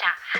イザ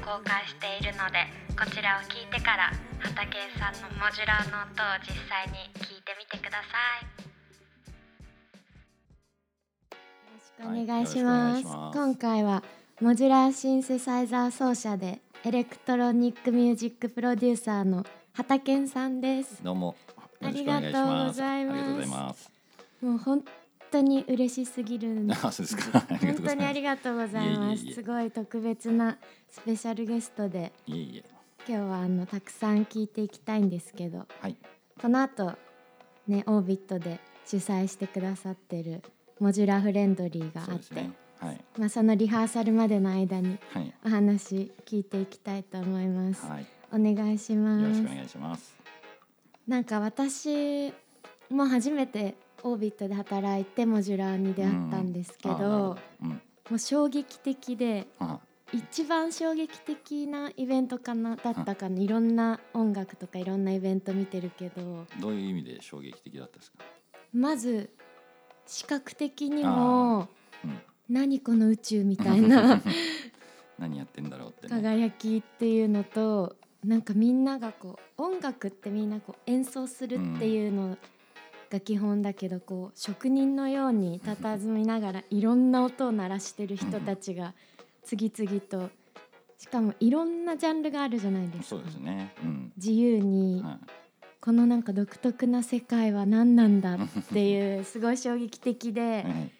公開しているのでこちらを聞いてから HATAKENさんのモジュラーの音を実際に聞いてみてください。よろしくお願いします,、今回はモジュラーシンセサイザー奏者でエレクトロニックミュージックプロデューサーの HATAKENさんです。どうも。ありがとうございます。もう本当に嬉しすぎるんであ、そうですか。本当にありがとうございますすごい特別なスペシャルゲストでいえいえ。今日はあのたくさん聞いていきたいんですけどはい。この後ねオービットで主催してくださってるモジュラーフレンドリーがあって、ね。はい。まあ、そのリハーサルまでの間にはい。お話聞いていきたいと思います。はい。お願いしますよろしくお。願いします。なんか私も初めてオービットで働いてモジュラーに出会ったんですけど。もう衝撃的であ、一番衝撃的なイベントかなだったかな、いろんな音楽とかいろんなイベント見てるけどどういう意味で衝撃的だったですか？まず視覚的にもうん。何この宇宙みたいな 何やってんだろうってね。輝きっていうのとなんかみんながこう音楽ってみんなこう演奏するっていうのが基本だけど、こう職人のように佇みながらいろんな音を鳴らしてる人たちが次々としかもいろんなジャンルがあるじゃないですか。そうですね。うん。自由にはい。このなんか独特な世界は何なんだっていうすごい衝撃的で はい。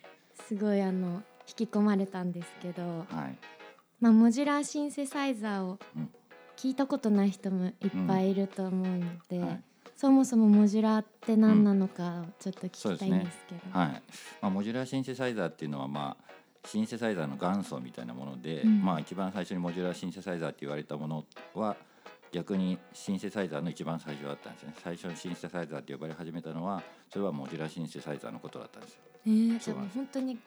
すごいあの引き込まれたんですけど。はい。まあ、モジュラーシンセサイザーをうん聞いたことない人もいっぱいいると思うので、はいそもそもモジュラーって何なのかをちょっと聞きたいんですけど、はい。まあモジュラーシンセサイザーっていうのはまあ。シンセサイザーの元祖みたいなもので、うん。まあ一番最初にモジュラーシンセサイザーって言われたものは逆にシンセサイザーの一番最初だったんですね。最初にシンセサイザーって呼ばれ始めたのはそれはモジュラーシンセサイザーのことだったんですよ。えー、じゃ本当に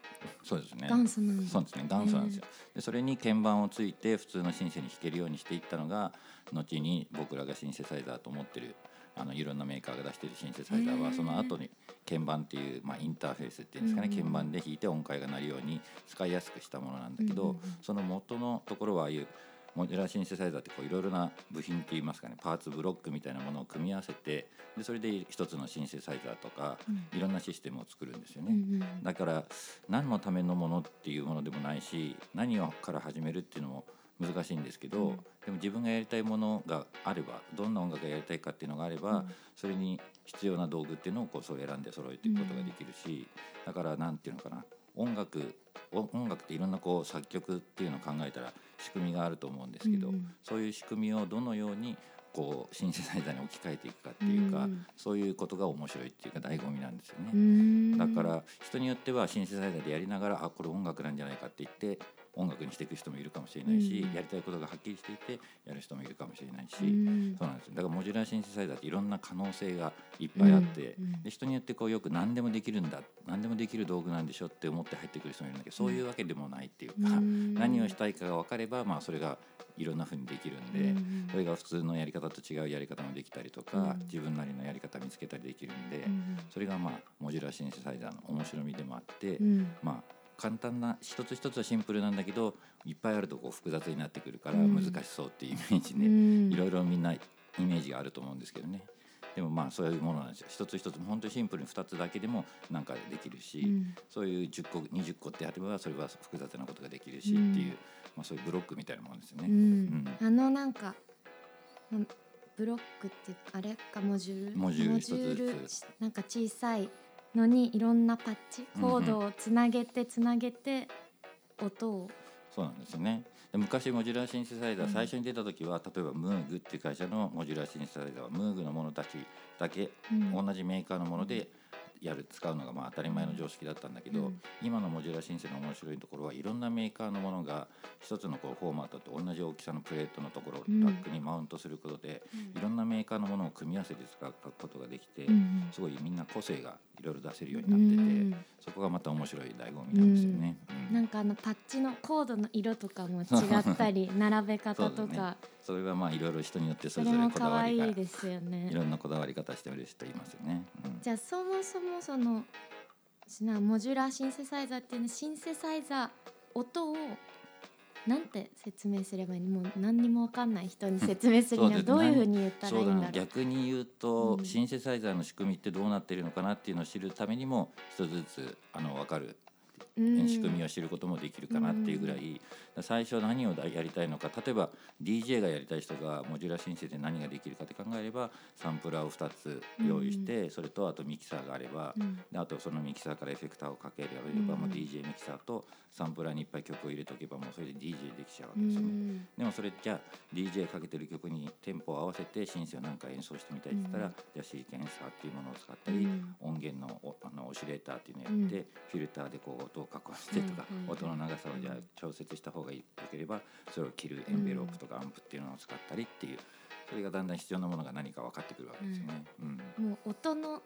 そうですね元祖なんだ、そうですね。元祖なんですよ。でそれに鍵盤をついて普通のシンセに弾けるようにしていったのが後に僕らがシンセサイザーと思ってるあのいろんなメーカーが出してるシンセサイザー。はその後に鍵盤っていう、まあ、インターフェースっていうんですかね、鍵盤で弾いて音階が鳴るように使いやすくしたものなんだけど、その元のところはああいうモジュラーシンセサイザーってこういろいろな部品って言いますかね。パーツブロックみたいなものを組み合わせてでそれで一つのシンセサイザーとかうんいろんなシステムを作るんですよね。うんうん。だから何のためのものっていうものでもないし何をから始めるっていうのも難しいんですけど、うん。でも自分がやりたいものがあればどんな音楽がやりたいかっていうのがあれば、うん。それに必要な道具っていうのをこうそう選んで揃えていくことができるし、だから何ていうのかな音楽お音楽っていろんなこう作曲っていうのを考えたら仕組みがあると思うんですけど、うんうん。そういう仕組みをどのようにこうシンセサイザーに置き換えていくかっていうか、うん。そういうことが面白いっていうか醍醐味なんですよね。うん。だから人によってはシンセサイザーでやりながらあこれ音楽なんじゃないかって言って音楽にしていく人もいるかもしれないし、うん。やりたいことがはっきりしていてやる人もいるかもしれないし、うん。そうなんですよ。だからモジュラーシンセサイザーっていろんな可能性がいっぱいあって、うん。うん。で人によってこうよく何でもできるんだ何でもできる道具なんでしょって思って入ってくる人もいるんだけどそういうわけでもないっていうか、うん。何をしたいかが分かれば、まあ、それがいろんな風にできるんで。うんそれが普通のやり方と違うやり方もできたりとか、うん。自分なりのやり方見つけたりできるんで、うんそれがまあモジュラーシンセサイザーの面白みでもあって、うん。まあ簡単な一つ一つはシンプルなんだけどいっぱいあるとこう複雑になってくるからうん。難しそうっていうイメージで、うん。いろいろみんなイメージがあると思うんですけどね。でもまあそういうものなんですよ。一つ一つ本当にシンプルに2つだけでもなんかできるし、うん。そういう10個20個ってあればそれは複雑なことができるしうん。っていう、まあ、そういうブロックみたいなものですよね。うん。あのなんかうんブロックってあれかモジュール？モジュールなんか小さいのにいろんなパッチコードをつなげてつなげて音を。そうなんですよね。で昔モジュラーシンセサイザーうん。最初に出た時は、例えばムーグっていう会社のモジュラーシンセサイザーはムーグのものたちだけ、うん。同じメーカーのものでやる使うのがまあ当たり前の常識だったんだけど、うん。今のモジュラーシンセの面白いところはいろんなメーカーのものが一つのこうフォーマットと同じ大きさのプレートのところラックにマウントすることで、いろんなメーカーのものを組み合わせて使うことができて、うんすごいみんな個性がいろいろ出せるよううになってて、んそこがまた面白い醍醐味なんですよね。うん。なんかあのパッチのコードの色とかも違ったり 並べ方とかそれはまあいろいろ人によってそそれぞれこだ可わりが愛いですよね。いろんなこだわり方してる人いますよね。うん。じゃあそもそもそのモジュラーシンセサイザーっていうのはシンセサイザー音をなんて説明すればいいの？もう何にもわかんない人に説明するにはどういうふうに言ったらいういんだろう？逆に言うと、うんシンセサイザーの仕組みってどうなっているのかなっていうのを知るためにも一つずつあの分かるうん仕組みを知ることもできるかなっていうぐらい、最初何をやりたいのか。例えば DJ がやりたい人がモジュラシンセで何ができるかって考えればサンプラーを2つ用意して、それとあとミキサーがあれば、あとそのミキサーからエフェクターをかければ、うん。もう DJ ミキサーとサンプラーにいっぱい曲を入れておけばもうそれで DJ できちゃうわうけですよね。ん。でもそれじゃあ DJ かけてる曲にテンポを合わせてシンセを何か演奏してみたいって言ったら、うん。じゃあシーケンサーっていうものを使ったり、うん。音源のおあのオシレーターっていうのをやって、フィルターでこう音を確保してとか、うんうん音の長さをじゃあ調節した方がよければそれを切るエンベロープとかアンプっていうのを使ったりっていうそれがだんだん必要なものが何か分かってくるわけですよね。うん。もう音の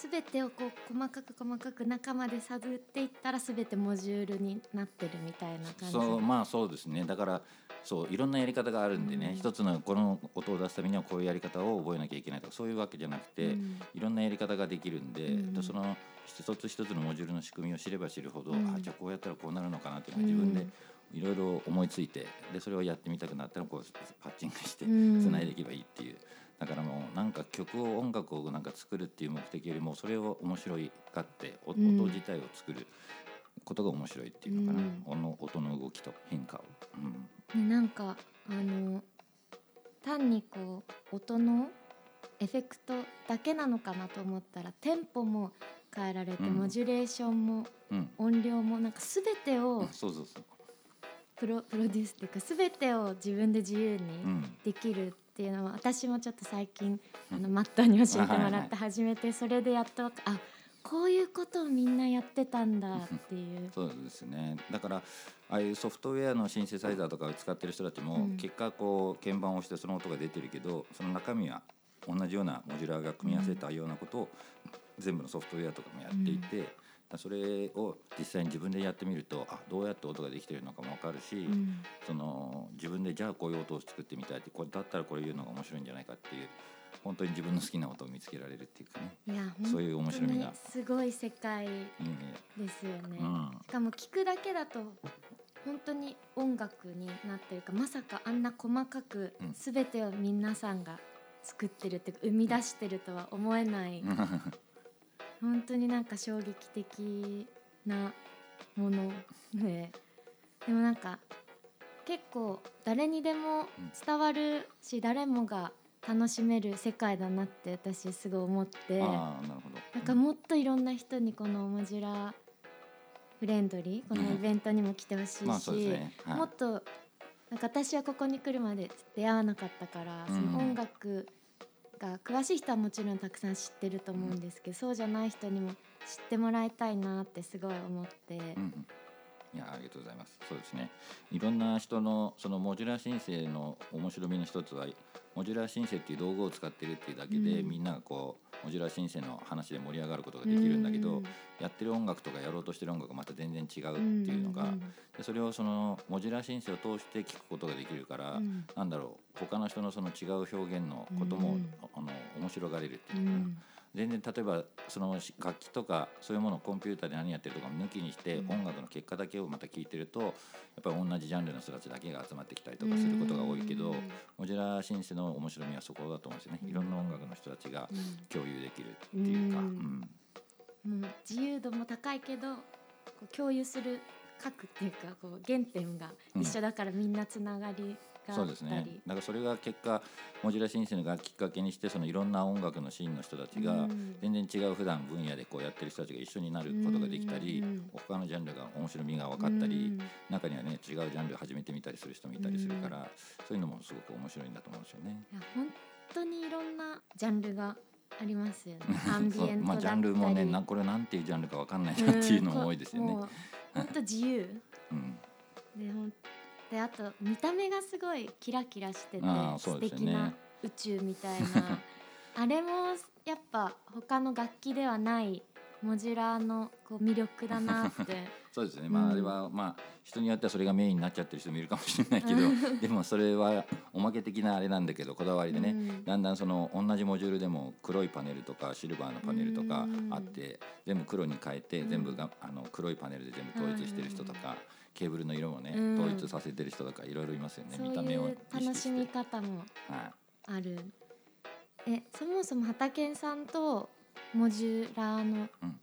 すべてをこう細かく細かく中まで探っていったらすべてモジュールになってるみたいな感じ。そうまあそうですね。だからそういろんなやり方があるんでね、うん。一つのこの音を出すためにはこういうやり方を覚えなきゃいけないとかそういうわけじゃなくて、うん。いろんなやり方ができるんで、うん。でその一つ一つのモジュールの仕組みを知れば知るほど、うん。あじゃあこうやったらこうなるのかなっていうのが自分でいろいろ思いついてでそれをやってみたくなったらこうパッチングしてうん。つないでいけばいいっていう。だからもうなんか曲を音楽をなんか作るっていう目的よりもそれを面白いがってお音うん自体を作ることが面白いっていうのかな、うん。音の音の動きと変化。を、うん、ねなんかあの単にこう音のエフェクトだけなのかなと思ったらテンポも変えられて、うん。モジュレーションもうん。音量もなんか全てをそうそうそう、プロプロデュースっていうか全てを自分で自由にうん、できるっていうのは私もちょっと最近うん。あのマットに教えてもらって初めてそれでやっとあこういうことをみんなやってたんだっていう。そうですね。だからああいうソフトウェアのシンセサイザーとかを使ってる人たちも、うん。結果こう鍵盤を押してその音が出てるけどその中身は同じようなモジュラーが組み合わせたようなことを全部のソフトウェアとかもやっていて、それを実際に自分でやってみるとあどうやって音ができてるのかも分かるし、うん。その自分でじゃあこういう音を作ってみたいってこれだったらこれ言うのが面白いんじゃないかっていう本当に自分の好きな音を見つけられるっていうかね。いやそういう面白みが。すごい世界。ですよね。うん。しかも聞くだけだと本当に音楽になってるかまさかあんな細かくうん。全てを皆さんが作ってるっていうか生み出してるとは思えない 本当になんか衝撃的なもので。でもなんか結構誰にでも伝わるし誰もが楽しめる世界だなって私すごい思って。なんかもっといろんな人にこのモジュラーフレンドリーこのイベントにも来てほしいし、もっとなんか私はここに来るまで出会わなかったから、うん。その音楽が詳しい人はもちろんたくさん知ってると思うんですけど、そうじゃない人にも知ってもらいたいなってすごい思って、うんいやありがとうございます。そうですね。いろんな人のそのモジュラーシンセの面白みの一つはモジュラーシンセっていう道具を使ってるっていうだけで、うん。みんながこうモジュラーシンセの話で盛り上がることができるんだけど、うん。やってる音楽とかやろうとしてる音楽がまた全然違うっていうのが、んでそれをそのモジュラーシンセを通して聞くことができるから、うん。なんだろう他の人のその違う表現のことも、白がれるってういうか。な。ん。全然例えばその楽器とかそういうものをコンピューターで何やってるとかも抜きにしてうん。音楽の結果だけをまた聞いてるとやっぱり同じジャンルの人たちだけが集まってきたりとかすることが多いけどモジュラーシンセの面白みはそこだと思うんですよねいろんな音楽の人たちが共有できるっていうか、ううん。自由度も高いけど共有する核っていうかこう原点が一緒だからみんなつながりがそうですね。だからそれが結果モジュラシンセがきっかけにしてそのいろんな音楽のシーンの人たちがうん。全然違う普段分野でこうやってる人たちが一緒になることができたり他のジャンルが面白みが分かったりうん。中にはね違うジャンルを始めてみたりする人もいたりするからそういうのもすごく面白いんだと思うんですよね。本当にいろんなジャンルがありますよね。アンビエントまあジャンルもねなこれなんていうジャンルか分かんないなっていうのも多いですよね。本当自由。うん。でほんであと見た目がすごいキラキラしててあーそ素うですよね。敵な宇宙みたいな。あれもやっぱ他の楽器ではないモジュラーのこう魅力だなって。そうですね、まあ、うん。あれは、まあ、人によってはそれがメインになっちゃってる人もいるかもしれないけど でもそれはおまけ的なあれなんだけどこだわりでね、うん。だんだんその同じモジュールでも黒いパネルとかシルバーのパネルとかうんあって全部黒に変えてうん全部があの黒いパネルで全部統一してる人とかケーブルの色もねうん。統一させてる人とかいろいろいますよね。見た目を楽しみ。方もはい。ある。えそもそも HATAKENさんとモジュラーのうん。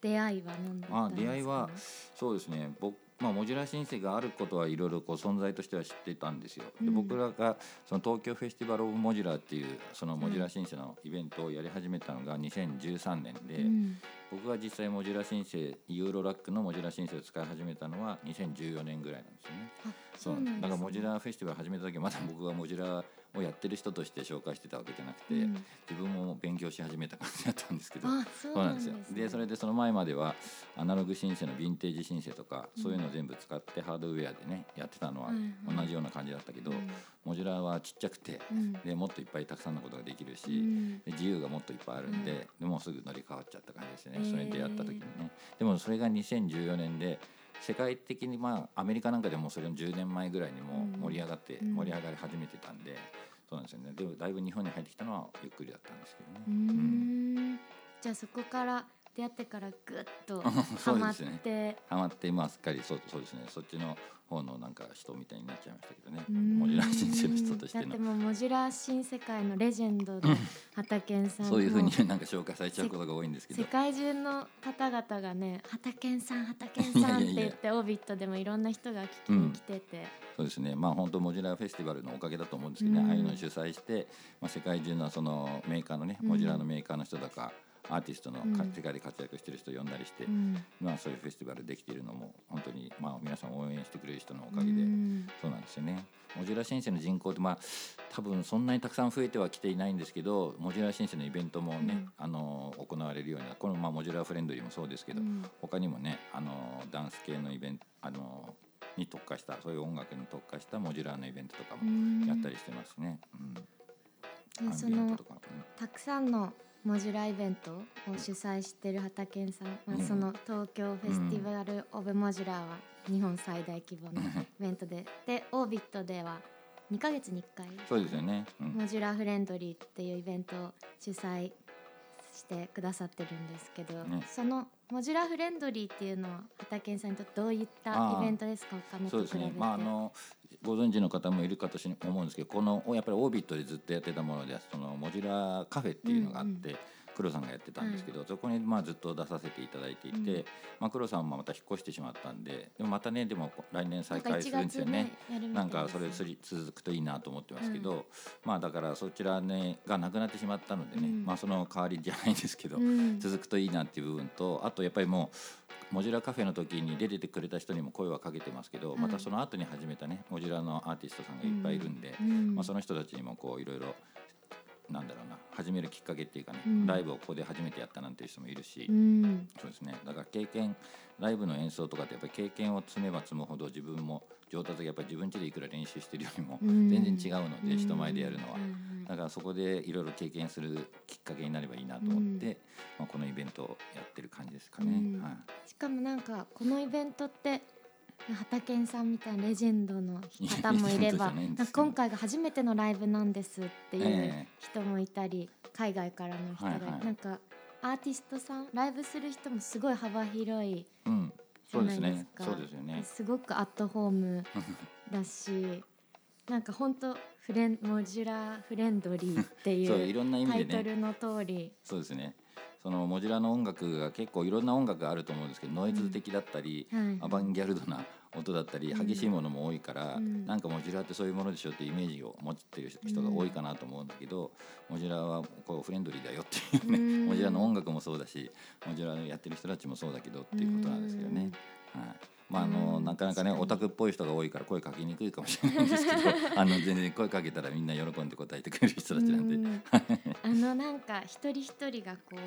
出会いは何だったんあですか、出会いはそうですね。僕まあ、モジュラーシンセがあることはいろいろこう存在としては知っていたんですよ。でうん僕らがその東京 Festival of Modular っていうそのモジュラーシンセのイベントをやり始めたのが2013年で、うん僕が実際モジュラーシンセユーロラックのモジュラーシンセを使い始めたのは2014年ぐらいなんですよね。あそうね、だからモジュラーフェスティバル始めた時はまだ僕がモジュラーをやってる人として紹介してたわけじゃなくて、うん。自分も勉強し始めた感じだったんですけど。あそうなんんですすよ。でそれでその前まではアナログシンセのヴィンテージシンセとか、うん。そういうのを全部使ってハードウェアでねやってたのは同じような感じだったけど、うん。モジュラーはちっちゃくてうん。でもっといっぱいたくさんのことができるし、自由がもっといっぱいあるんで,、うん。でもうすぐ乗り換わっちゃった感じですね、それに出会った時にね。でもそれが2014年で世界的にまあアメリカなんかでもそれの10年前ぐらいにもうん。盛り上がって、うん。盛り上がり始めてたんで、そうなんですよね。でもだいぶ日本に入ってきたのはゆっくりだったんですけどね。うーん。じゃあそこから出会ってからぐっとそうハマっですね。て。ハマってまあすっかりそうそうですね。そっちの方のなんか人みたいになっちゃいましたけどね。モジュラー申請の人としての。だってもうモジュラーシンセ界のレジェンドの HATAKENさんそういうふうにもなんか紹介されちゃうことが多いんですけど。世界中の方々がね「HATAKENさん HATAKENさん」って言ってオービットでもいろんな人が聞きに来てて、そうですね。まあ本当モジュラーフェスティバルのおかげだと思うんですけどね、うん。ああいうのを主催して、まあ、世界中のそのメーカーのねうんモジュラーのメーカーの人とか、アーティストの世界で活躍してる人を呼んだりして、うん。まあそういうフェスティバルできているのも本当にまあ皆さん応援してくれる人のおかげで、うん。そうなんですよね。モジュラーシンセの人口ってまあ多分そんなにたくさん増えてはきていないんですけどモジュラーシンセのイベントもね、うん。あの行われるようになこのまあモジュラーフレンドリーもそうですけど、うん。他にもねあのダンス系のイベントあのに特化したそういう音楽に特化したモジュラーのイベントとかうもん。やったりしてますね。うん。アンでそのたくさんのモジュラーイベントを主催している HATAKENさん、まあ、うん。その東京 Festival of Modular は日本最大規模のイベントで。でオービットでは2ヶ月に1回そうですよね。うん。モジュラーフレンドリーっていうイベントを主催してくださってるんですけど、ね。そのモジュラーフレンドリーっていうのは HATAKENさんにとってどういったイベントですか？そうです。ね。まああのご存知の方もいるかとし思うんですけど、このやっぱりオービットでずっとやってたもので、そのモジュラーカフェっていうのがあって。うん黒さんがやってたんですけど、そこにまあずっと出させていただいていて、うん。まあ黒さんもまた引っ越してしまったんででもまたねでも来年再なんか1開するんですよね。ないんかそれですつり続くといいなと思ってますけど、まあだからそちらねがなくなってしまったのでね、うん。まあその代わりじゃないですけど、うん。続くといいなっていう部分とあとやっぱりもうモジュラーカフェの時に出ててくれた人にも声はかけてますけど、はいまたその後に始めたねモジュラーのアーティストさんがいっぱいいるんで、うん。まあ、その人たちにもこういろいろなんだろうな始めるきっかけっていうかね、うん。ライブをここで初めてやったなんていう人もいるし、うん。そうですね。だから経験ライブの演奏とかってやっぱり経験を積めば積むほど自分も上達がやっぱり自分家でいくら練習してるよりもうん。全然違うので、人前でやるのは。だからそこでいろいろ経験するきっかけになればいいなと思って、まあ、このイベントをやってる感じですかね。うん。はい。しかもなんかこのイベントって畑さんみたいなレジェンドの方もいれば今回が初めてのライブなんですっていうえ人もいたり、海外からの人が、はいはいなんかアーティストさんライブする人もすごい幅広いうん、じゃ。ないですかそうですよね。すごくアットホームだし なんか本当フレンモジュラーフレンドリーってい そういうろんな意タ味でね。イトルの通り、そうですね。そのモジュラの音楽が結構いろんな音楽があると思うんですけどノイズ的だったり、はい。アバンギャルドな音だったり激しいものも多いから、うん。なんかモジュラーってそういうものでしょっていうイメージを持ってる人が多いかなと思うんだけど、モジュラーはこうフレンドリーだよっていうね、うん。モジュラーの音楽もそうだしモジュラーやってる人たちもそうだけどっていうことなんですよね。はい。まああのうん。なかなかねオタクっぽい人が多いから声かけにくいかもしれないんですけど あの全然声かけたらみんな喜んで答えてくれる人たちなんで、うん。あのなんか一人一人がこう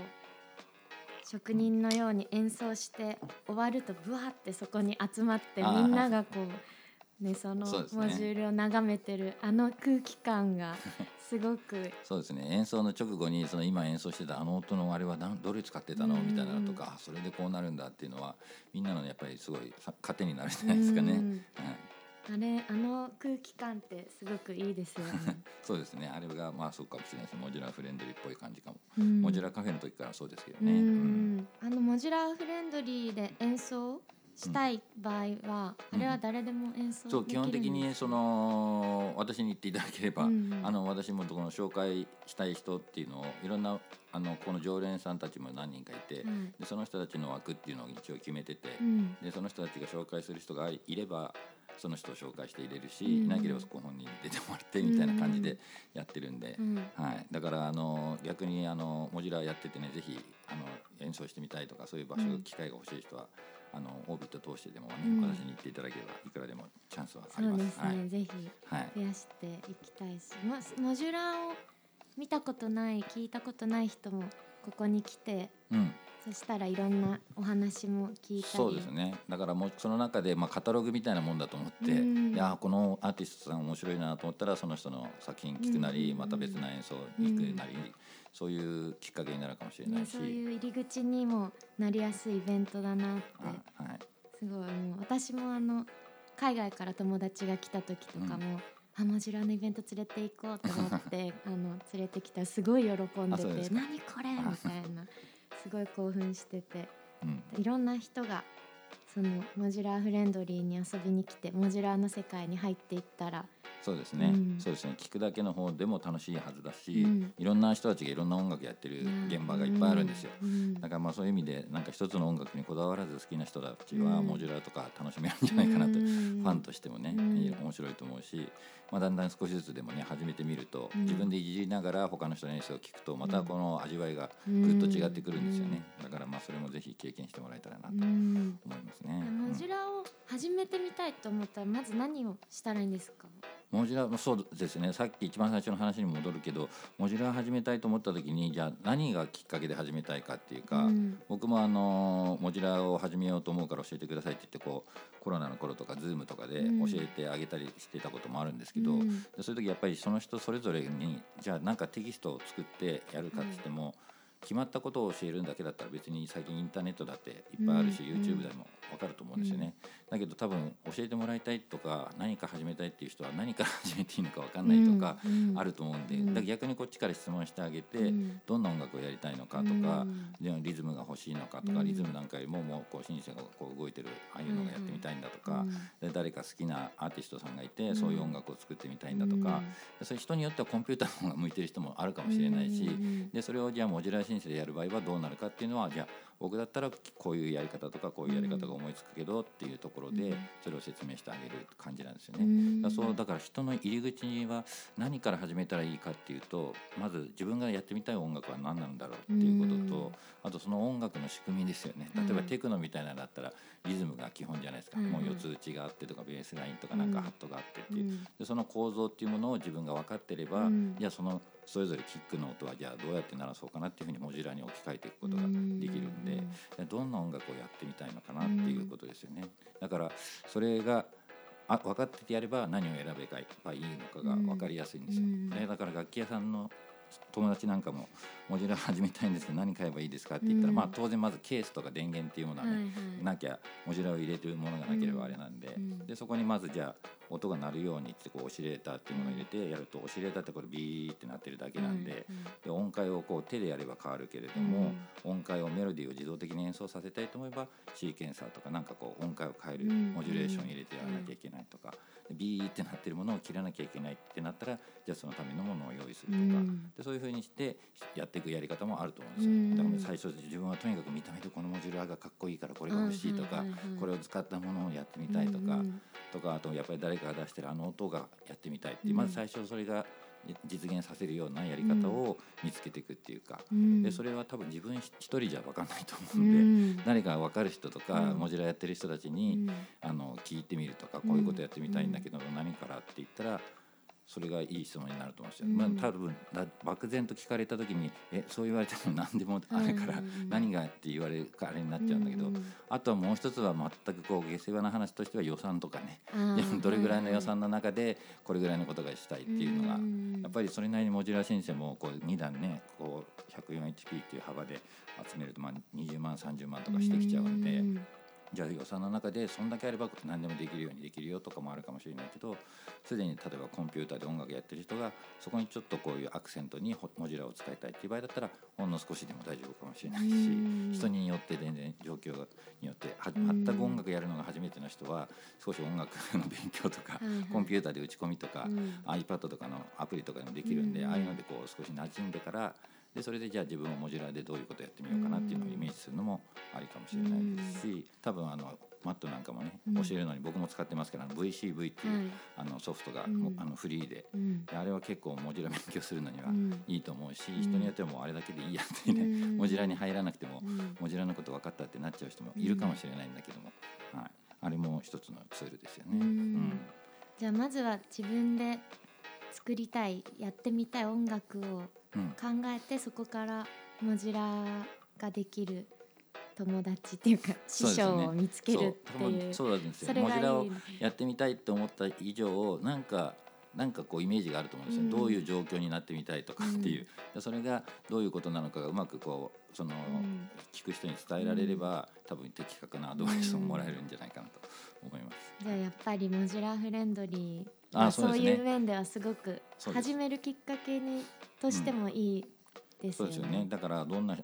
職人のように演奏して終わるとブワーってそこに集まってみんながこうねそのモジュールを眺めてるあの空気感がすごく。そうですね。演奏の直後にその今演奏してたあの音のあれは何どれ使ってたのうんみたいなのとかあそれでこうなるんだっていうのはみんなのやっぱりすごいさ糧になるじゃないですかね。あれあの空気感ってすごくいいですよね。そうですね。あれがまあそうかもしれないですモジュラーフレンドリーっぽい感じかも、うん。モジュラーカフェの時からそうですけどうね、うん。ん。あのモジュラーフレンドリーで演奏したい場合は、うん。あれは誰でも演奏そう基本的にその私に言っていただければ、うん。うんあの私もこの紹介したい人っていうのをいろんなあのこの常連さんたちも何人かいて、はいでその人たちの枠っていうのを一応決めてて、うん。でその人たちが紹介する人がいればその人を紹介して入れるし、うん。いなければご本人に出てもらってみたいな感じでやってるんで、うん。はい、だからあの逆にあのモジュラーやっててねぜひあの演奏してみたいとかそういう場所、うん。機会が欲しい人はあのオービット通してでもね、うん。私に言っていただければいくらでもチャンスはありそうます。ですね、ぜひはい、はい増やしていきたいしモモジュラーを見たことない聞いたことない人もここに来てうん、そしたらいろんなお話も聞いたり。そうですね。だからもうその中で、まあ、カタログみたいなもんだと思って、うん。いやこのアーティストさん面白いなと思ったらその人の作品聞くなり、うん。また別な演奏に行くなり、そういうきっかけになるかもしれないね、し、そういう入り口にもなりやすいイベントだなって。はいはい。すごいもう私もあの海外から友達が来た時とかも、あモジュラーのイベント連れて行こうと思って あの連れてきたらすごい喜んでて「あそうですか。何これ!」みたいなすごい興奮してて。うん。いろんな人がそのモジュラーフレンドリーに遊びに来てモジュラーの世界に入っていったらそうですね、うん。そうですね。聞くだけの方でも楽しいはずだし、うん。いろんな人たちがいろんな音楽やってる現場がいっぱいあるんですよ。うん。だからまあそういう意味でなんか一つの音楽にこだわらず好きな人たちはうん。モジュラーとか楽しめるんじゃないかなと、うん。ファンとしてもね、面白いと思うし、まあ、だんだん少しずつでもね始めてみると、うん。自分でいじりながら他の人の演奏を聞くとまたこの味わいがうんぐっと違ってくるんですよね、だからまあそれもぜひ経験してもらえたらなとう思いますね。モジュラーを始めてみたいと思ったらまず何をしたらいいんですか？モジュラーもそうですね。さっき一番最初の話に戻るけどモジュラー始めたいと思った時にじゃあ何がきっかけで始めたいかっていうか、うん。僕もあのモジュラーを始めようと思うから教えてくださいって言ってこうコロナの頃とか Zoom とかでうん。教えてあげたりしてたこともあるんですけど、うん。でそういう時やっぱりその人それぞれにじゃあなんかテキストを作ってやるかって言っても、決まったことを教えるんだけだったら別に最近インターネットだっていっぱいあるし、うん YouTube でも分かると思うんですよね、だけど多分教えてもらいたいとか何か始めたいっていう人は何から始めていいのか分かんないとかあると思うんで、うん。だから逆にこっちから質問してあげて、うん。どんな音楽をやりたいのかとか、リズムが欲しいのかとか、うん。リズムなんかよりももうこうシンセがこう動いてるああいうのがやってみたいんだとか、うん。で誰か好きなアーティストさんがいて、うん。そういう音楽を作ってみたいんだとか、ういう人によってはコンピューターの方が向いてる人もあるかもしれないし、うん。でそれをじゃあモジュラーシンセでやる場合はどうなるかっていうのはじゃあ僕だったらこういうやり方とかこういうやり方が思いつくけどっていうところでうん。それを説明してあげる感じなんですよね。うん。だからそうだから人の入り口には何から始めたらいいかっていうとまず自分がやってみたい音楽は何なんだろうっていうことと、うん。あとその音楽の仕組みですよね。例えばテクノみたいなのだったらリズムが基本じゃないですか、うん。もう四つ打ちがあってとかベースラインとかなんかハットがあってっていう、うん。でその構造っていうものを自分が分かってれば、うん。じゃあそのそれぞれキックの音はじゃあどうやって鳴らそうかなっていうふうにモジュラーに置き換えていくことができるんで、でどんな音楽をやってみたいのかなっていうことですよね。だからそれがあ分かっててやれば何を選べばいいのかが分かりやすいんですよ。うんでだから楽器屋さんの友達なんかもモジュラー始めたいんですけど何買えばいいですかって言ったら、うん。まあ当然まずケースとか電源っていうものはね、はいはいなきゃモジュラーを入れてるものがなければあれなんで,、うんでそこにまずじゃあ音が鳴るようにってこうオシレーターっていうものを入れてやるとオシレーターってこれビーってなってるだけなんで,、で音階をこう手でやれば変わるけれども、音階をメロディーを自動的に演奏させたいと思えばシーケンサーとかなんかこう音階を変えるうん。モジュレーション入れてやらなきゃいけないとか、でビーってなってるものを切らなきゃいけないってなったらじゃあそのためのものを用意するとか、うん。でそういうふうにしてやっていくやり方もあると思うんですよ。うんだから最初自分はとにかく見た目でこのモジュラーがかっこいいからこれが欲ししいとか、これを使ったものをやってみたいとか、うんとかあとやっぱり誰かが出してるあの音がやってみたいってまず最初それが実現させるようなやり方を見つけていくっていうか、うん。でそれは多分自分一人じゃ分かんないとう思うんで、ん。誰か分かる人とか、うん。モジュラやってる人たちうに、ん。あの聞いてみるとかこういうことやってみたいんだけど、何からって言ったらそれがいい質問になると思うんですよ。うんまあ、多分だ漠然と聞かれた時に「えそう言われても何でもあるから、何が?」って言われるかあれになっちゃうんだけど、うんあとはもう一つは全くこう下世話な話としては予算とかねどれぐらいの予算の中でこれぐらいのことがしたいっていうのが、んやっぱりそれなりにモジュラー申請もこう2段ねこう 104HP っていう幅で集めるとまあ20万30万とかしてきちゃうんで。んじゃあ予算の中でそんだけあれば何でもできるようにできるよとかもあるかもしれないけどすでに例えばコンピューターで音楽やってる人がそこにちょっとこういうアクセントにホモジュラを使いたいっていう場合だったらほんの少しでも大丈夫かもしれないしうん。人によって全然状況によって全く音楽やるのが初めての人は少し音楽の勉強とかコンピューターで打ち込みとかうん。iPad とかのアプリとかでもできるんでうん。ああいうのでこう少し馴染んでからでそれでじゃあ自分もモジュラーでどういうことやってみようかなっていうのをイメージするのもありかもしれないですし多分あのマットなんかもねうん教えるのに僕も使ってますけどあの VCV っていう、はいあのソフトが、あのフリーでうんであれは結構モジュラ勉強するのにはうんいいと思うし、ん人によってはもうあれだけでいいやってね、うん モジュラに入らなくても、うんモジュラのこと分かったってなっちゃう人もいるかもしれないんだけども、はい、あれも一つのツールですよね。うんじゃあまずは自分で作りたいやってみたい音楽をうん。考えてそこからモジュラができる友達っていうか師匠を見つけるっていう。そうそうなんですよ。モジュラをやってみたいって思った以上なんかなんかこうイメージがあると思うんですよ、うん。どういう状況になってみたいとかっていう、でそれがどういうことなのかがうまくこうその、ん。聞く人に伝えられれば、多分的確なアドバイスをもらえるんじゃないかなと思います。じゃあやっぱりモジュラーフレンドリーあはそうね。いう面ではすごく始めるきっかけにとしてもいいですよね。そうですよね。だからどんな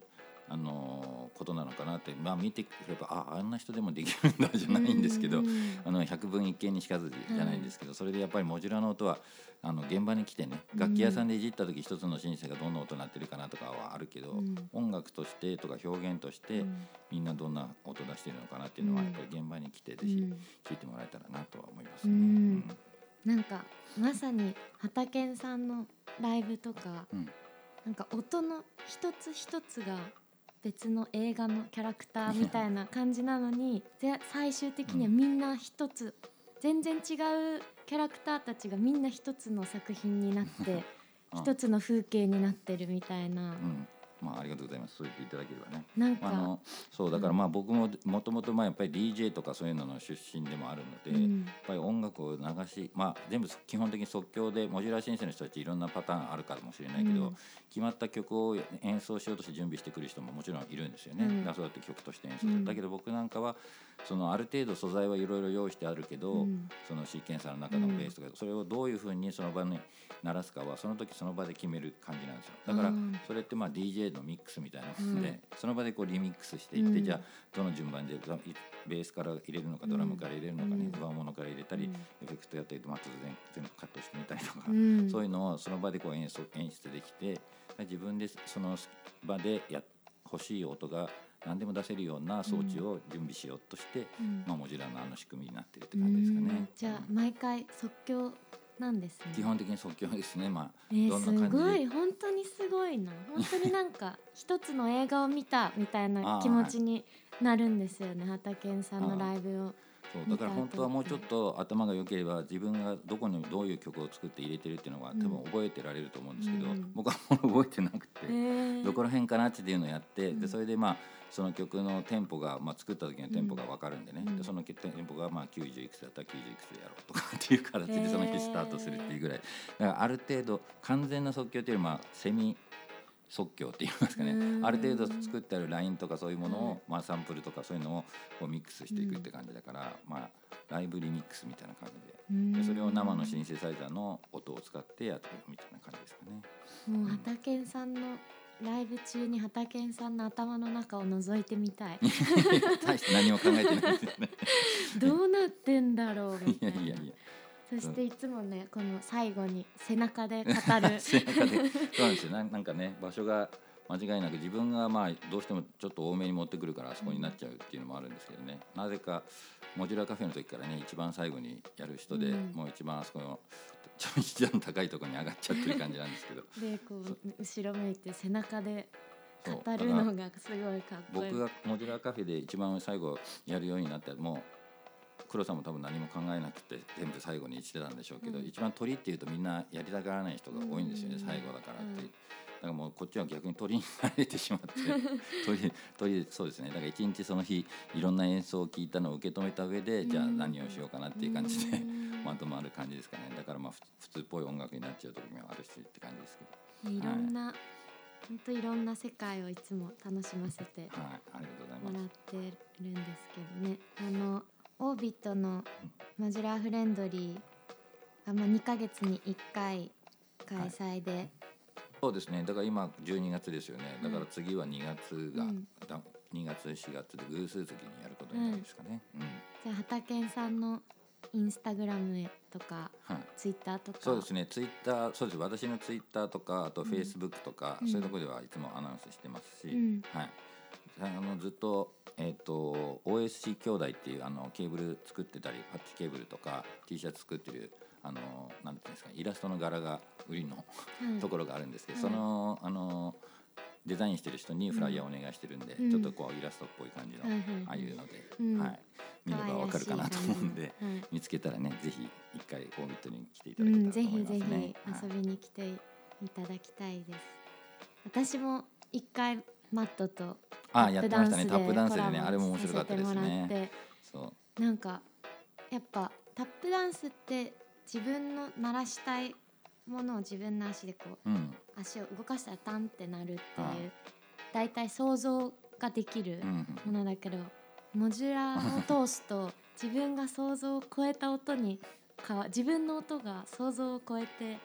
あのことなのかなってまあ見てくればああんな人でもできるんだじゃないんですけど、うん。あの百分一見にしかずじゃないんですけど、それでやっぱりモジュラの音はあの現場に来てね楽器屋さんでいじった時一つのシンセがどんな音鳴ってるかなとかはあるけど、うん。音楽としてとか表現として、うん。みんなどんな音出してるのかなっていうのはうんやっぱり現場に来てぜひうん。聞いてもらえたらなとは思いますね。うん。なんかまさに畑健さんのライブとか、うん。なんか音の一つ一つが別の映画のキャラクターみたいな感じなのにぜ最終的にはみんな一つ、全然違うキャラクターたちがみんな一つの作品になってうん。一つの風景になってるみたいな、うんまあありがとうございます。そう言っていただければね。なんか、あのそうだからまあ僕ももともとまあやっぱり DJ とかそういうのの出身でもあるので、うん。やっぱり音楽を流しまあ全部基本的に即興でモジュラー申請の人たちいろんなパターンあるかもしれないけど、うん。決まった曲を演奏しようとして準備してくる人ももちろんいるんですよね、うん。だそうやって曲として演奏する、うん。だけど僕なんかはそのある程度素材はいろいろ用意してあるけど、うん。そのシーケンサーの中のベースとか、それをどういうふうにその場に鳴らすかはその時その場で決める感じなんですよ。だからうん。それってまあ DJ のミックスみたいなで、うんその場でこうリミックスしていって、うんじゃあどの順番でベースから入れるのかドラムから入れるのかね、うん上物から入れたり、うんエフェクトやったりと、まあ、突然全部カットしてみたりとか、うんそういうのをその場でこう演奏演出できて自分でその場でや欲しい音が何でも出せるような装置を準備しようとして、うんまあ、モジュラーのあの仕組みになってるって感じですかうんね。じゃあ毎回即興なんですね。基本的に即興ですね、まあ。えー、すどんな感じで。ごい。本当にすごいな。本当になんか 一つの映画を見たみたいな気持ちになるんですよね畑健さんのライブを。そうだから本当はもうちょっと頭が良ければ自分がどこにどういう曲を作って入れてるっていうのは多分覚えてられると思うんですけど、うん。僕はもう覚えてなくて、えー。どこら辺かなっていうのをやって、うん。でそれでまあその曲のテンポが、まあ、作った時のテンポが分かるんでね、うん。でそのテンポがまあ90いくつだったら90いくつでやろうとかっていう形でその日スタートするっていう。ぐらいだからある程度完全な即興っていうよりまあセミ即興って言いますかね。うん。ある程度作ってあるラインとかそういうものを、はいまあ、サンプルとかそういうのをこうミックスしていくって感じだから、まあ、ライブリミックスみたいな感じで。うん。でそれを生のシンセサイザーの音を使ってやってるみたいな感じですかね。もう畑健さんのライブ中に畑健さんの頭の中を覗いてみたい。大して何も考えてないですね。どうなってんだろうみいたいな。やいやいや。そしていつもねこの最後に背中で語る。背中で。そうなんですよ。ななんかね場所が間違いなく自分がまあどうしてもちょっと多めに持ってくるからあそこになっちゃうっていうのもあるんですけどね、なぜかモジュラーカフェの時からね一番最後にやる人で、うん。もう一番あそこの一段高いところに上がっちゃってる感じなんですけどでこう後ろ向いて背中で語るのがすごいかっこいい僕がモジュラーカフェで一番最後やるようになったらもう黒さんも多分何も考えなくて全部最後にしてたんでしょうけど、うん一番鳥っていうとみんなやりたがらない人が多いんですよね、うん最後だからって、うんだからもうこっちは逆に鳥に慣れてしまって 鳥鳥そうですね。だから一日その日いろんな演奏を聞いたのを受け止めた上で、じゃあ何をしようかなっていう感じで、うん。まとまる感じですかね。だからまあふ普通っぽい音楽になっちゃう時もあるしって感じですけど。いろんな、本当いろんな世界をいつも楽しませてはい。ありがとうございもらってるんですけどね。あのオービットのマジュラーフレンドリーがまあ2ヶ月に1回開催で、そうですね。だから今12月ですよね。だから次は2月が、うん。だ2月4月で偶数月にやることになるんですかね、うん。じゃあ畑さんのインスタグラムとかはい。ツイッターとか。そうですね。ツイッターそうです。私のツイッターとかあとうんフェイスブックとか、うん。そういうところではいつもアナウンスしてますし、うん。はい。あのずっと,、えっと OSC 兄弟っていうあのケーブル作ってたりパッチケーブルとか T シャツ作ってるあのなんていうんですかイラストの柄が売りのはいところがあるんですけど、はい。そのあのデザインしてる人にフライヤーお願いしてるんで、うん。ちょっとこうイラストっぽい感じの、ああいうので、うん。はい、見ればわかるかなと思うんで、可愛らしい感見つけたらねぜひ一回オービットに来ていただけたらとぜひ思いますね。ぜはい。ひ遊びに来ていただきたいです。私も一回マットとあやってましたね。タップタップダンスでダンスでねあれも面白かったですね。てそう。なんかやっぱタップダンスって自分の鳴らしたいものを自分の足でこううん。足を動かしたらタンってなるっていうあだい。たい想像ができるうんものだけどモジュラーを通すと自分が想像を超えた音に変わ自分の音が想像を超えて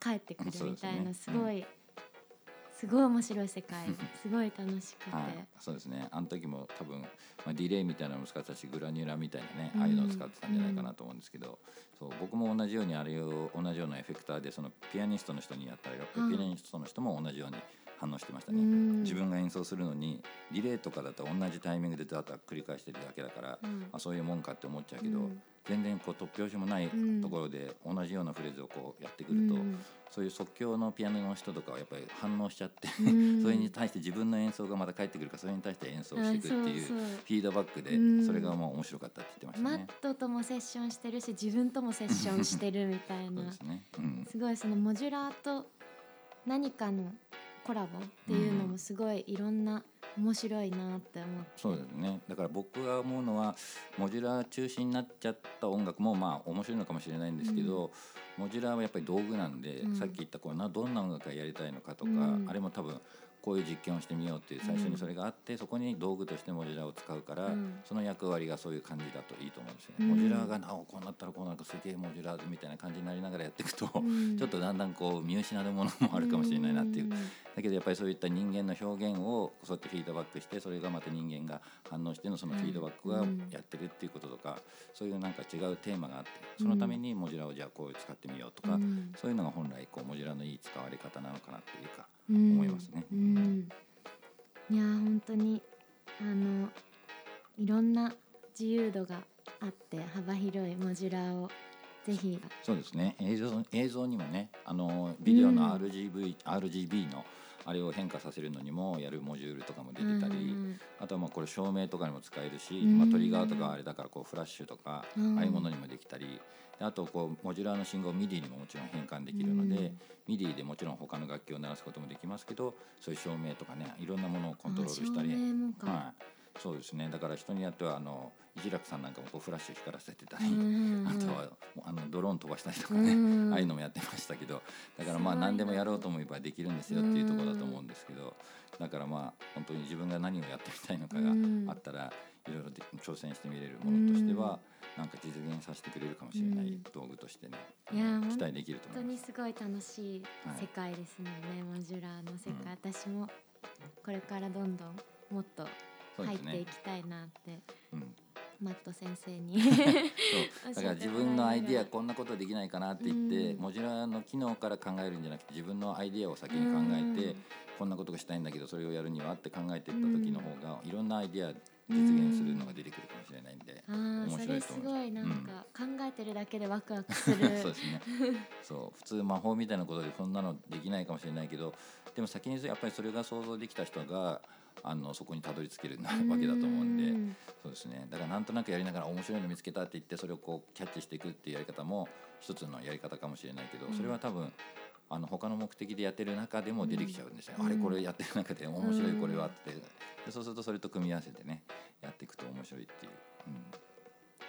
返ってくるみたいなすごいすごい面白い世界。すごい楽しくて、はい、そうですね。あの時も多分、まあ、ディレイみたいなのも使ってたしグラニュラみたいなねうん。ああいうのを使ってたんじゃないかなと思うんですけど、そう僕も同じようにあれを同じようなエフェクターでそのピアニストの人にやったらピアニストの人も同じように反応してましたね。うん。自分が演奏するのにディレイとかだと同じタイミングでだと繰り返してるだけだから、うん。あそういうもんかって思っちゃうけど、うん。全然こう突拍子もないうん。ところで同じようなフレーズをこうやってくると、うん。そういう即興のピアノの人とかはやっぱり反応しちゃって、うん。それに対して自分の演奏がまた返ってくるからそれに対して演奏していくっていうフィードバックでうん。それがもう面白かったって言ってまマッしたね。人ともセッションしてるし自分ともセッションしてるみたいな。ですね。すごいそのモジュラーと何かのコラボっていうのもすごいいろんな面白いなって思って。そうですね。だから僕が思うのはモジュラー中心になっちゃった音楽もまあ面白いのかもしれないんですけど、モジュラーはやっぱり道具なんで、うん。さっき言ったこうなどんな音楽がやりたいのかとか、うん。あれも多分こういう実験をしてみようっていう最初にそれがあって、そこに道具としてモジュラーを使うから、うん。その役割がそういう感じだといいと思うんですよね。うん。モジュラーがなんかこうなったらこうなるかすげえモジュラーみたいな感じになりながらやっていくと、うん。ちょっとだんだんこう見失うものもあるかもしれないなっていう。ん。だけどやっぱりそういった人間の表現をそうやってフィードバックしてそれがまた人間が反応してのそのフィードバックがうんやってるっていうこととか、そういうなんか違うテーマがあってそのためにモジュラーをじゃあこう使ってみようとか、うん。そういうのが本来こうモジュラーのいい使われ方なのかなっていうか、うん思いますね。うん。いやー本当にあのいろんな自由度があって幅広いモジュラーをぜひ。そうですね。映像映像にもねあのビデオの RGB、RGB のあれを変化させるのにもやるモジュールとかも出てたり、うんあとはまあこれ照明とかにも使えるし、んまあ、トリガーとかあれだからこうフラッシュとか、うん。ああいうものにもできたりであとこうモジュラーの信号を MIDI にももちろん変換できるので、うん。MIDI でもちろん他の楽器を鳴らすこともできますけどそういう照明とかねいろんなものをコントロールしたり。はい、そうですね。だから人によってはあの一楽さんなんかもこうフラッシュ光らせてたり、うん。あとはあのドローン飛ばしたりとかね、うん。ああいうのもやってましたけどだからまあ何でもやろうと思えばできるんですよっていうところだと思うんですけどだからまあ本当に自分が何をやってみたいのかがあったらいろいろで挑戦してみれるものとしてはなんか実現させてくれるかもしれなうんい道具としてねいやー期待できると思います。本当にすごい楽しい世界ですね、モジュラーの世界、私もこれからどんどんもっと入っていきたいなってうん。マット先生に。そう。だから自分のアイディアこんなことできないかなって言って、うん。モジュラの機能から考えるんじゃなくて自分のアイディアを先に考えて、こんなことがしたいんだけどそれをやるにはって考えていった時の方が、いろんなアイディア実現するのが出てくるかもしれないんで、ああ面そ白いと思すごいなんか考えてるだけでワクワクする。そうですね。そう普通魔法みたいなことでそんなのできないかもしれないけどでも先にやっぱりそれが想像できた人があのそこにたどり着けるなわけだと思うんで。んそうですね。だからなんとなくやりながら面白いの見つけたって言ってそれをこうキャッチしていくっていうやり方も一つのやり方かもしれないけど、うんそれは多分あの他の目的でやってる中でも出てきちゃうんですよ。うんあれこれやってる中で面白いこれはって、でそうするとそれと組み合わせてねやっていくと面白いっていう。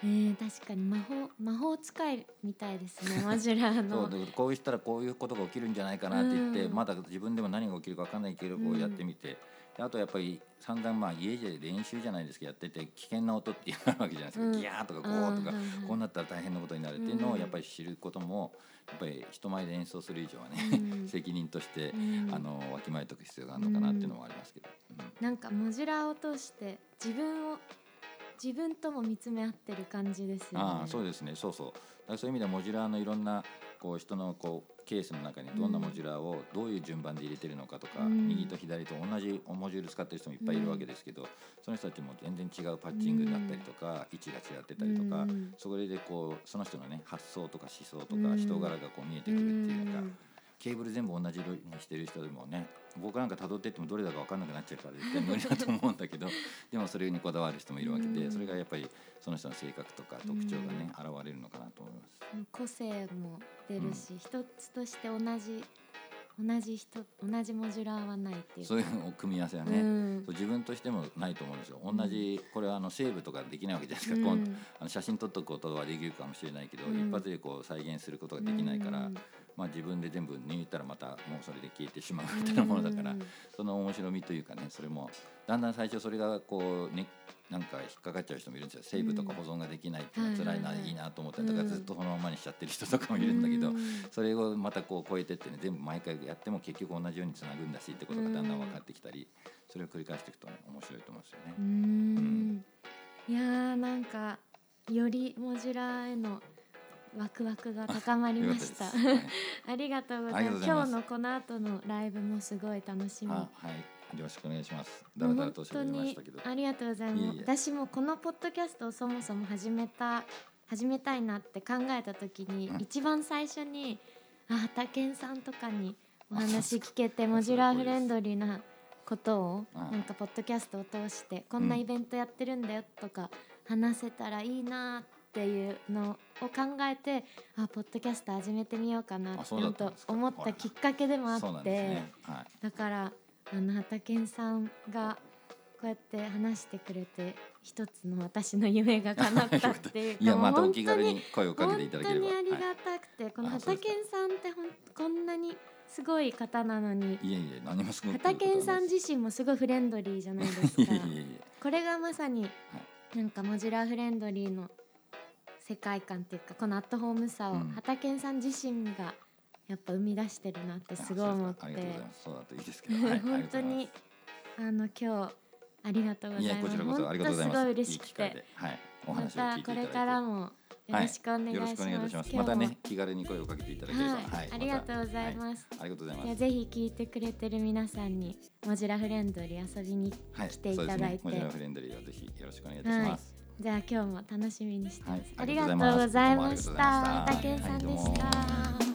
えー、確かに魔法魔法使いみたいですねモジュラー うん、そのうでこうしたらこういうことが起きるんじゃないかなって言って、うんまだ自分でも何が起きるか分かんないけどこうやってみて、であとやっぱり散々まあ家で練習じゃないですけどやってて危険な音っていうのがあるわけじゃないですか、うん。ギャーとかゴーとか、こうなったら大変なことになるっていうのをうんやっぱり知ることもやっぱり人前で演奏する以上はね、うん。責任として、うん。あのわきまえとく必要があるのかなっていうのもありますけど。うん。なんかモジュラーを通して自分を自分とも見つめ合ってる感じですよね。ああそうですね。そうそう。だからそういう意味ではモジュラーのいろんなこう人のこうケースの中にどんなモジュラーをどういう順番で入れてるのかとか、うん。右と左と同じモジュール使ってる人もいっぱいいるわけですけど、その人たちも全然違うパッチングだったりとか、位置が違ってたりとか、うん。それでこうその人のね発想とか思想とうん。か人柄がこう見えてくるっていうか、うんケーブル全部同じ色にしてる人でもね僕なんか辿ってってもどれだか分かんなくなっちゃうから絶対無理だと思うんだけど でもそれにこだわる人もいるわけで、うん。それがやっぱりその人の性格とか特徴がね、現れるのかなと思います。個性も出るし、一つとして同じ同じ人同じモジュラーはないっていうか。そういう組み合わせはね、うん。そう自分としてもないと思うんですよ。同じこれはあのセーブとかできないわけじゃないですか、うん。あの写真撮っとくことはできるかもしれないけど、うん。一発でこう再現することができないから、うんまあ、自分で全部抜いたらまたもうそれで消えてしまうみたいなものだから、うん。その面白みというかねそれもだんだん最初それがこうねなんか引っかかっちゃう人もいるんですよ。セーブとか保存ができないっていうのは辛いな、はいはいなと思ってだからずっとそのままにしちゃってる人とかもいるんだけど、うん。それをまたこう超えてってね全部毎回やっても結局同じようにつなぐんだしってことがだんだん分かってきたり、それを繰り返していくとね面白いと思うんですよね。うーん。いやーなんかよりモジュラーへのワクワクが高まりました。ありがとうございます。今日のこの後のライブもすごい楽しみ。あはい、よろしくお願いします。だらだらと喋りましたけど。ありがとうございます。いえいえ。私もこのポッドキャストをそもそも始めた始めたいなって考えた時に、うん。一番最初にあ畑健さんとかにおあ話聞けてうモジュラーフレンドリーなことをうん。なんかポッドキャストを通してこんなイベントやってるんだよとか話せたらいいなっていうのを考えてあポッドキャスト始めてみようかなってと思ったきっかけでもあって。ですね。はい。だからあの畑さんがこうやって話してくれて一つの私の夢が叶ったっていうかいやまたおもう本当に気軽に声をかけていただければ。本当にありはがたくて、このあそうですか畑さんってほんこんなにすごい方なのにい、いえいえ何もすごく畑さん自身もすごいフレンドリーじゃないですか。これがまさになんかモジュラーフレンドリーの世界観っていうかこのアットホームさをうん畑さん自身がやっぱ生み出してるなってすごい思ってうですかありがとうございます。そうだといいですけど。はい 本当にあの今日ありがとうございます。いやこちらこそありがとうございます。本当すごい嬉しくてまたこれ。からもよろしくお願いします。お願いいたしまたね気軽に声をかけていただければ、はい、ありがとうございます。はいありがとうございいやます。ぜひ聞いてくれてる皆さんにモジュラフレンドリー遊びにはい、来ていただいてモジュラーフレンドリーをぜひよろしくお願いいたします。じゃあ今日も楽しみにしてます。はいありがとうございました。た畑健さんでした。はい